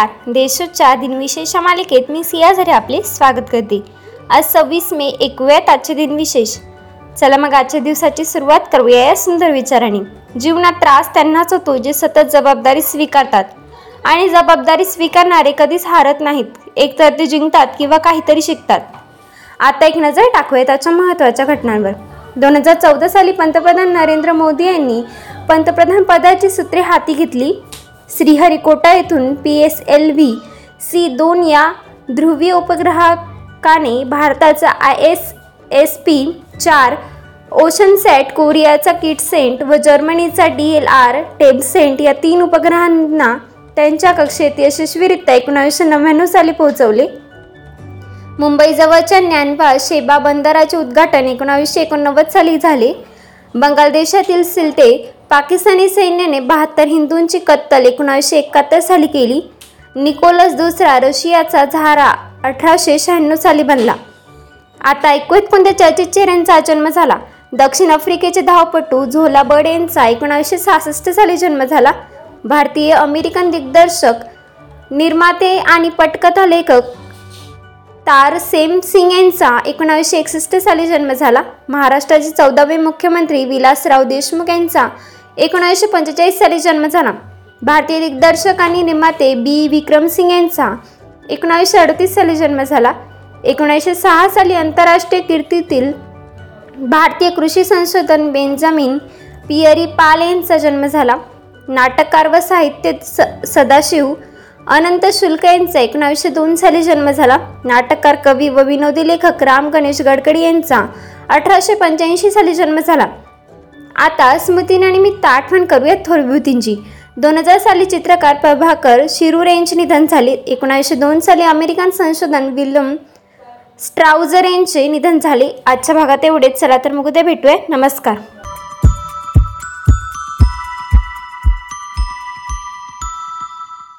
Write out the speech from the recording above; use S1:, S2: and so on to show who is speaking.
S1: नमस्कार. देशोच्या दिनविशेष मालिकेत मी सिया झरे आपले स्वागत करते. आज सव्वीस मे ऐकूयात आजचे दिनविशेष. चला मग आजच्या दिवसाची सुरुवात करूया या सुंदर विचाराने. जीवनात त्रास त्यांनाच होतो जे सतत जबाबदारी स्वीकारतात. आणि जबाबदारी स्वीकारणारे कधीच हारत नाहीत. एकतर ते जिंकतात किंवा काहीतरी शिकतात. आता एक नजर टाकूया त्याच्या महत्त्वाच्या घटनांवर. दोन हजार चौदा साली पंतप्रधान नरेंद्र मोदी यांनी पंतप्रधान पदाची सूत्रे हाती घेतली. श्रीहरिकोटा येथून P S L V C दोन या ध्रुवीय उपग्रहाकाने भारताचा आय एस एस पी चार ओशनसॅट कोरियाचा किटसेंट व जर्मनीचा डी एल आर टेबसेंट या तीन उपग्रहांना त्यांच्या कक्षेत यशस्वीरित्या एकोणावीसशे नव्याण्णव साली पोहोचवले. मुंबईजवळच्या ज्ञानवा शेबा बंदराचे उद्घाटन एकोणावीसशे एकोणनव्वद साली झाले. बंगाल देशातील सिलते पाकिस्तानी सैन्याने बहात्तर हिंदूंची कत्तल एकोणावीसशे एकाहत्तर साली केली. निकोलस दुसरा रशियाचा झारा अठराशे शहाण्णव साली बनला. आता ऐकूयात कोणत्या चर्चित चेहऱ्यांचा जन्म झाला. दक्षिण आफ्रिकेचे धावपटू झोला बर्ड यांचा एकोणावीसशे सहासष्ट साली जन्म झाला. भारतीय अमेरिकन दिग्दर्शक निर्माते आणि पटकथा लेखक तार सेम सिंग यांचा एकोणावीसशे एकसष्ट साली जन्म झाला. महाराष्ट्राचे चौदावे मुख्यमंत्री विलासराव देशमुख यांचा एकोणावीसशे पंचेचाळीस साली जन्म झाला. भारतीय दिग्दर्शक आणि निर्माते बी. विक्रम सिंग यांचा एकोणावीसशे अडतीस साली जन्म झाला. एकोणीसशे सहा साली आंतरराष्ट्रीय कीर्तीतील भारतीय कृषी संशोधन बेंजामिन पियरी पाल यांचा जन्म झाला. नाटककार व साहित्य स सदाशिव अनंत शुल्क यांचा एकोणावीसशे दोन साली जन्म झाला. नाटककार कवी व विनोदी लेखक राम गणेश गडकरी यांचा अठराशे पंच्याऐंशी साली जन्म झाला. आता स्मृतीनिमित्त आठवण करूयात थोर विभूतींची. दोन हजार साली चित्रकार प्रभाकर शिरूर यांचे निधन झाले. एकोणीसशे दोन साली अमेरिकन संशोधन विल्यम स्ट्राउझर यांचे निधन झाले. आजच्या भागात एवढेच. चला तर मग उद्या भेटूया. नमस्कार.